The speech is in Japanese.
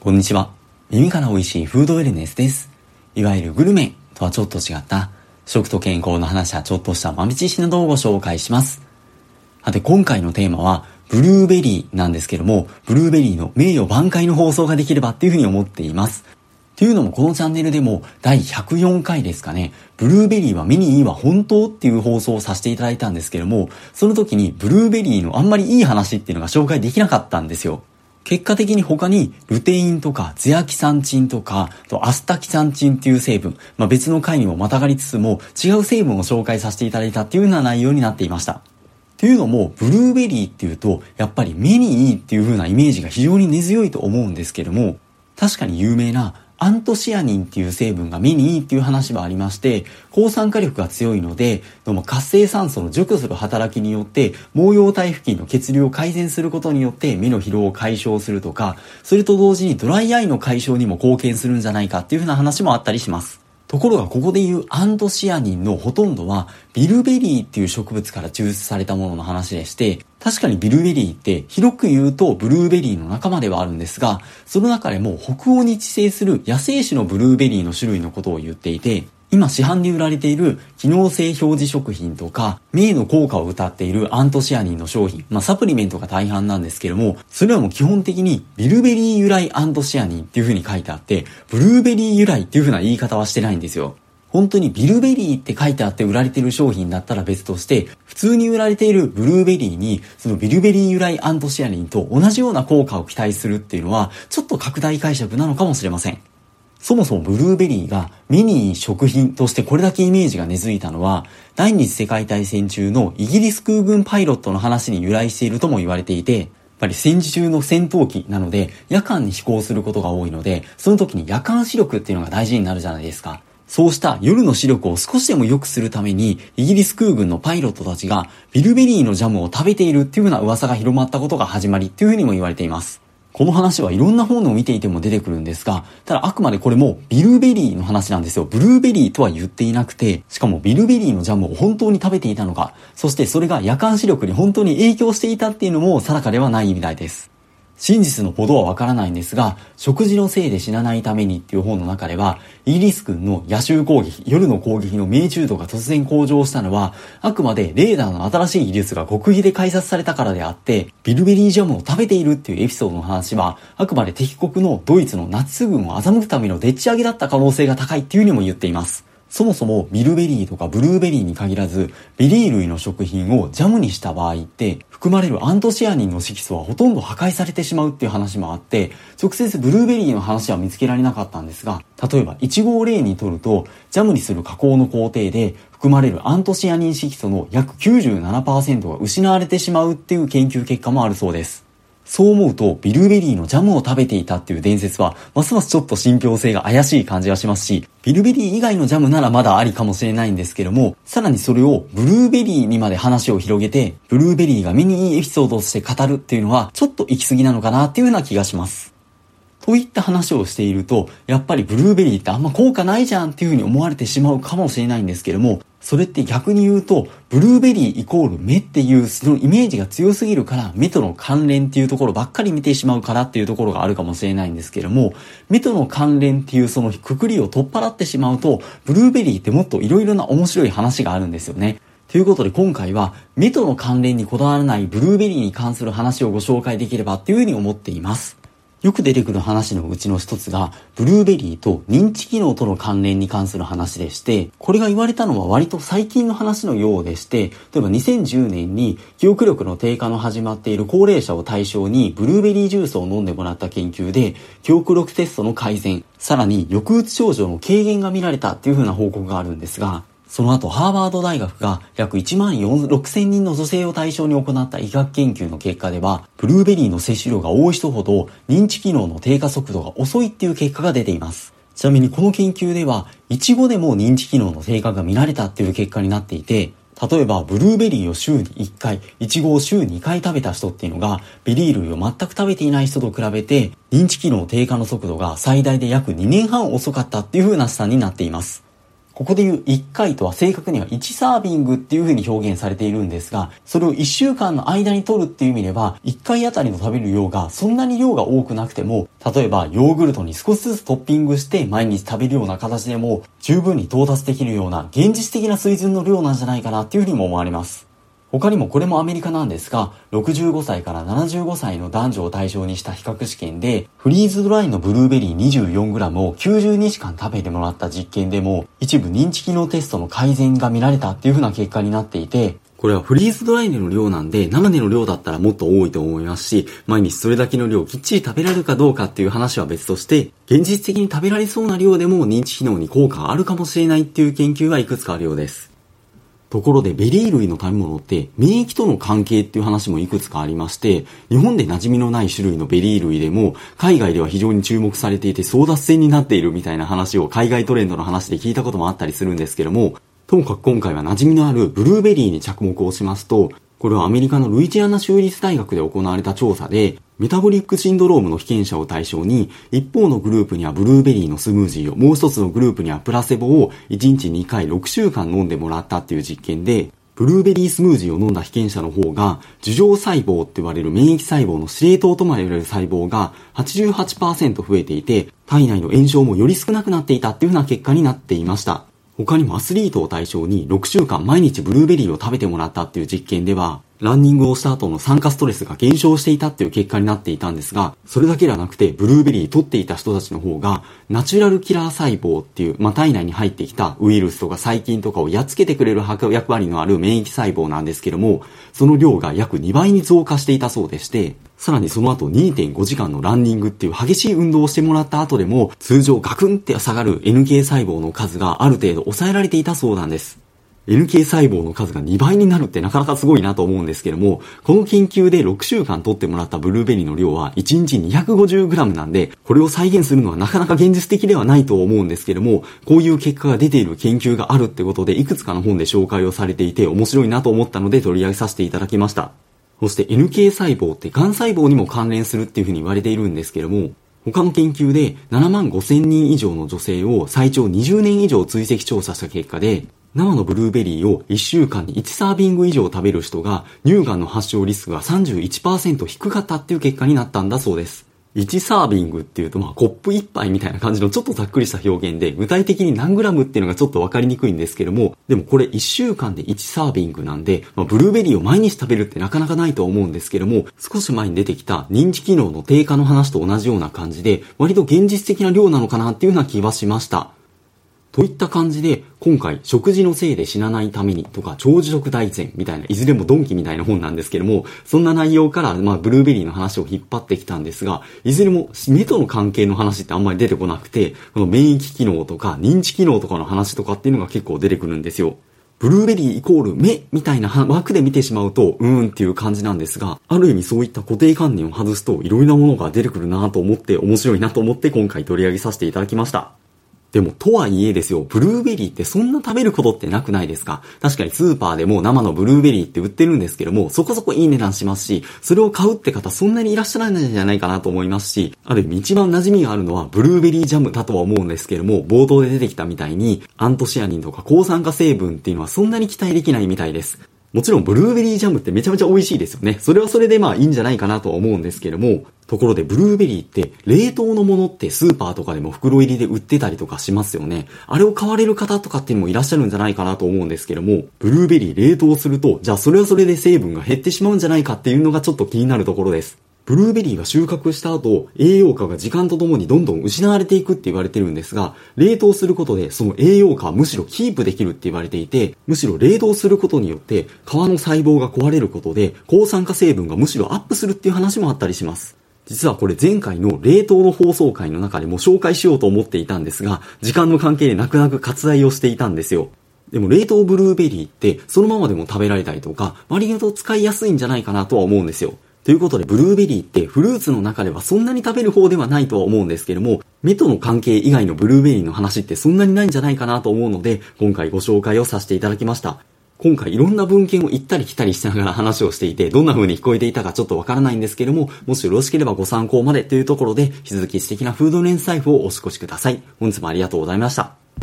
こんにちは。耳から美味しいフードウェルネスです。いわゆるグルメとはちょっと違った食と健康の話やちょっとした豆知識などをご紹介します。さて今回のテーマはブルーベリーなんですけども、ブルーベリーの名誉挽回の放送ができればっていうふうに思っています。というのもこのチャンネルでも第104回ですかね、ブルーベリーは目にいいは本当っていう放送をさせていただいたんですけども、その時にブルーベリーのあんまりいい話っていうのが紹介できなかったんですよ。結果的に他にルテインとかゼアキサンチンとかアスタキサンチンっていう成分、まあ、別の回にもまたがりつつも違う成分を紹介させていただいたっていうような内容になっていました。というのも、ブルーベリーっていうと、やっぱり目にいいっていう風なイメージが非常に根強いと思うんですけども、確かに有名なアントシアニンっていう成分が目にいいっていう話もありまして、抗酸化力が強いので、どうも活性酸素の除去する働きによって、毛様体付近の血流を改善することによって目の疲労を解消するとか、それと同時にドライアイの解消にも貢献するんじゃないかっていうふうな話もあったりします。ところがここで言うアントシアニンのほとんどはビルベリーっていう植物から抽出されたものの話でして、確かにビルベリーって広く言うとブルーベリーの仲間ではあるんですが、その中でも北欧に自生する野生種のブルーベリーの種類のことを言っていて、今市販で売られている機能性表示食品とか、名の効果を謳っているアントシアニンの商品、まあサプリメントが大半なんですけども、それはもう基本的にビルベリー由来アントシアニンっていう風に書いてあって、ブルーベリー由来っていう風な言い方はしてないんですよ。本当にビルベリーって書いてあって売られている商品だったら別として、普通に売られているブルーベリーに、そのビルベリー由来アントシアニンと同じような効果を期待するっていうのは、ちょっと拡大解釈なのかもしれません。そもそもブルーベリーが目に食品としてこれだけイメージが根付いたのは、第二次世界大戦中のイギリス空軍パイロットの話に由来しているとも言われていて、やっぱり戦時中の戦闘機なので夜間に飛行することが多いので、その時に夜間視力っていうのが大事になるじゃないですか。そうした夜の視力を少しでも良くするために、イギリス空軍のパイロットたちがビルベリーのジャムを食べているっていうような噂が広まったことが始まりっていうふうにも言われています。この話はいろんな本を見ていても出てくるんですが、ただあくまでこれもビルベリーの話なんですよ。ブルーベリーとは言っていなくて、しかもビルベリーのジャムを本当に食べていたのか、そしてそれが夜間視力に本当に影響していたっていうのも定かではないみたいです。真実のほどはわからないんですが、食事のせいで死なないためにっていう本の中では、イギリス軍の夜襲攻撃、夜の攻撃の命中度が突然向上したのは、あくまでレーダーの新しい技術が極秘で開発されたからであって、ビルベリージャムを食べているっていうエピソードの話は、あくまで敵国のドイツのナチス軍を欺くためのでっち上げだった可能性が高いっていうにも言っています。そもそもビルベリーとかブルーベリーに限らず、ベリー類の食品をジャムにした場合って、含まれるアントシアニンの色素はほとんど破壊されてしまうっていう話もあって、直接ブルーベリーの話は見つけられなかったんですが、例えばイチゴを例にとると、ジャムにする加工の工程で含まれるアントシアニン色素の約97%が失われてしまうっていう研究結果もあるそうです。そう思うと、ビルベリーのジャムを食べていたっていう伝説は、ますますちょっと信憑性が怪しい感じがしますし、ビルベリー以外のジャムならまだありかもしれないんですけども、さらにそれをブルーベリーにまで話を広げて、ブルーベリーが目にいいエピソードとして語るっていうのは、ちょっと行き過ぎなのかなっていうような気がします。といった話をしていると、やっぱりブルーベリーってあんま効果ないじゃんっていうふうに思われてしまうかもしれないんですけども、それって逆に言うと、ブルーベリーイコール目っていうそのイメージが強すぎるから、目との関連っていうところばっかり見てしまうからっていうところがあるかもしれないんですけども、目との関連っていうそのくくりを取っ払ってしまうと、ブルーベリーってもっと色々な面白い話があるんですよね。ということで今回は目との関連にこだわらないブルーベリーに関する話をご紹介できればっていうふうに思っています。よく出てくる話のうちの一つが、ブルーベリーと認知機能との関連に関する話でして、これが言われたのは割と最近の話のようでして、例えば2010年に記憶力の低下の始まっている高齢者を対象にブルーベリージュースを飲んでもらった研究で、記憶力テストの改善、さらに抑うつ症状の軽減が見られたっていう風な報告があるんですが、その後、ハーバード大学が約1万6千人の女性を対象に行った医学研究の結果では、ブルーベリーの摂取量が多い人ほど認知機能の低下速度が遅いっていう結果が出ています。ちなみにこの研究では、イチゴでも認知機能の低下が見られたっていう結果になっていて、例えば、ブルーベリーを週に1回、イチゴを週2回食べた人っていうのが、ベリー類を全く食べていない人と比べて、認知機能低下の速度が最大で約2年半遅かったっていう風な試算になっています。ここで言う1回とは正確には1サービングっていう風に表現されているんですが、それを1週間の間に取るっていう意味では、1回あたりの食べる量がそんなに量が多くなくても、例えばヨーグルトに少しずつトッピングして毎日食べるような形でも十分に到達できるような現実的な水準の量なんじゃないかなっていう風にも思われます。他にもこれもアメリカなんですが、65歳から75歳の男女を対象にした比較試験で、フリーズドライのブルーベリー 24g を90日間食べてもらった実験でも、一部認知機能テストの改善が見られたっていう風な結果になっていて、これはフリーズドライでの量なんで、生での量だったらもっと多いと思いますし、毎日それだけの量をきっちり食べられるかどうかっていう話は別として、現実的に食べられそうな量でも認知機能に効果あるかもしれないっていう研究はいくつかあるようです。ところでベリー類の食べ物って免疫との関係っていう話もいくつかありまして、日本で馴染みのない種類のベリー類でも海外では非常に注目されていて争奪戦になっているみたいな話を海外トレンドの話で聞いたこともあったりするんですけども、ともかく今回は馴染みのあるブルーベリーに着目をしますと、これはアメリカのルイジアナ州立大学で行われた調査で、メタボリックシンドロームの被験者を対象に、一方のグループにはブルーベリーのスムージーを、もう一つのグループにはプラセボを1日2回6週間飲んでもらったっていう実験で、ブルーベリースムージーを飲んだ被験者の方が、樹状細胞って言われる免疫細胞の司令塔とも言われる細胞が88%増えていて、体内の炎症もより少なくなっていたっていうふうな結果になっていました。他にもアスリートを対象に6週間毎日ブルーベリーを食べてもらったっていう実験では、ランニングをした後の酸化ストレスが減少していたっていう結果になっていたんですが、それだけではなくて、ブルーベリー取っていた人たちの方が、ナチュラルキラー細胞っていう、まあ、体内に入ってきたウイルスとか細菌とかをやっつけてくれる役割のある免疫細胞なんですけども、その量が約2倍に増加していたそうでして、さらにその後2.5時間のランニングっていう激しい運動をしてもらった後でも、通常ガクンって下がる NK 細胞の数がある程度抑えられていたそうなんです。NK 細胞の数が2倍になるってなかなかすごいなと思うんですけども、この研究で6週間取ってもらったブルーベリーの量は1日 250g なんで、これを再現するのはなかなか現実的ではないと思うんですけども、こういう結果が出ている研究があるってことで、いくつかの本で紹介をされていて面白いなと思ったので取り上げさせていただきました。そして NK 細胞って癌細胞にも関連するっていうふうに言われているんですけども、他の研究で7万5千人以上の女性を最長20年以上追跡調査した結果で、生のブルーベリーを1週間に1サービング以上食べる人が乳がんの発症リスクが31%低かったっていう結果になったんだそうです。1サービングっていうと、まあ、コップ1杯みたいな感じのちょっとざっくりした表現で、具体的に何グラムっていうのがちょっとわかりにくいんですけども、でもこれ1週間で1サービングなんで、まあ、ブルーベリーを毎日食べるってなかなかないと思うんですけども、少し前に出てきた認知機能の低下の話と同じような感じで、割と現実的な量なのかなっていうような気はしました。といった感じで、今回、食事のせいで死なないためにとか、長寿食大全みたいな、いずれもドンキみたいな本なんですけども、そんな内容から、まあ、ブルーベリーの話を引っ張ってきたんですが、いずれも目との関係の話ってあんまり出てこなくて、この免疫機能とか、認知機能とかの話とかっていうのが結構出てくるんですよ。ブルーベリーイコール目みたいな枠で見てしまうと、うーんっていう感じなんですが、ある意味そういった固定観念を外すと、いろいろなものが出てくるなと思って、面白いなと思って今回取り上げさせていただきました。でも、とはいえですよ、ブルーベリーってそんな食べることってなくないですか？確かにスーパーでも生のブルーベリーって売ってるんですけども、そこそこいい値段しますし、それを買うって方そんなにいらっしゃらないんじゃないかなと思いますし、ある意味一番馴染みがあるのはブルーベリージャムだとは思うんですけども、冒頭で出てきたみたいに、アントシアニンとか抗酸化成分っていうのはそんなに期待できないみたいです。もちろんブルーベリージャムってめちゃめちゃ美味しいですよね。それはそれでまあいいんじゃないかなとは思うんですけども、ところでブルーベリーって冷凍のものってスーパーとかでも袋入りで売ってたりとかしますよね。あれを買われる方とかっていうのもいらっしゃるんじゃないかなと思うんですけども、ブルーベリー冷凍すると、じゃあそれはそれで成分が減ってしまうんじゃないかっていうのがちょっと気になるところです。ブルーベリーが収穫した後、栄養価が時間とともにどんどん失われていくって言われてるんですが、冷凍することでその栄養価はむしろキープできるって言われていて、むしろ冷凍することによって皮の細胞が壊れることで抗酸化成分がむしろアップするっていう話もあったりします。実はこれ前回の冷凍の放送回の中でも紹介しようと思っていたんですが、時間の関係で泣く泣く割愛をしていたんですよ。でも冷凍ブルーベリーってそのままでも食べられたりとか、割と使いやすいんじゃないかなとは思うんですよ。ということで、ブルーベリーってフルーツの中ではそんなに食べる方ではないとは思うんですけども、目との関係以外のブルーベリーの話ってそんなにないんじゃないかなと思うので、今回ご紹介をさせていただきました。今回いろんな文献を行ったり来たりしながら話をしていて、どんな風に聞こえていたかちょっとわからないんですけども、もしよろしければご参考までというところで、引き続き素敵なフード連財布をお過ごしください。本日もありがとうございました。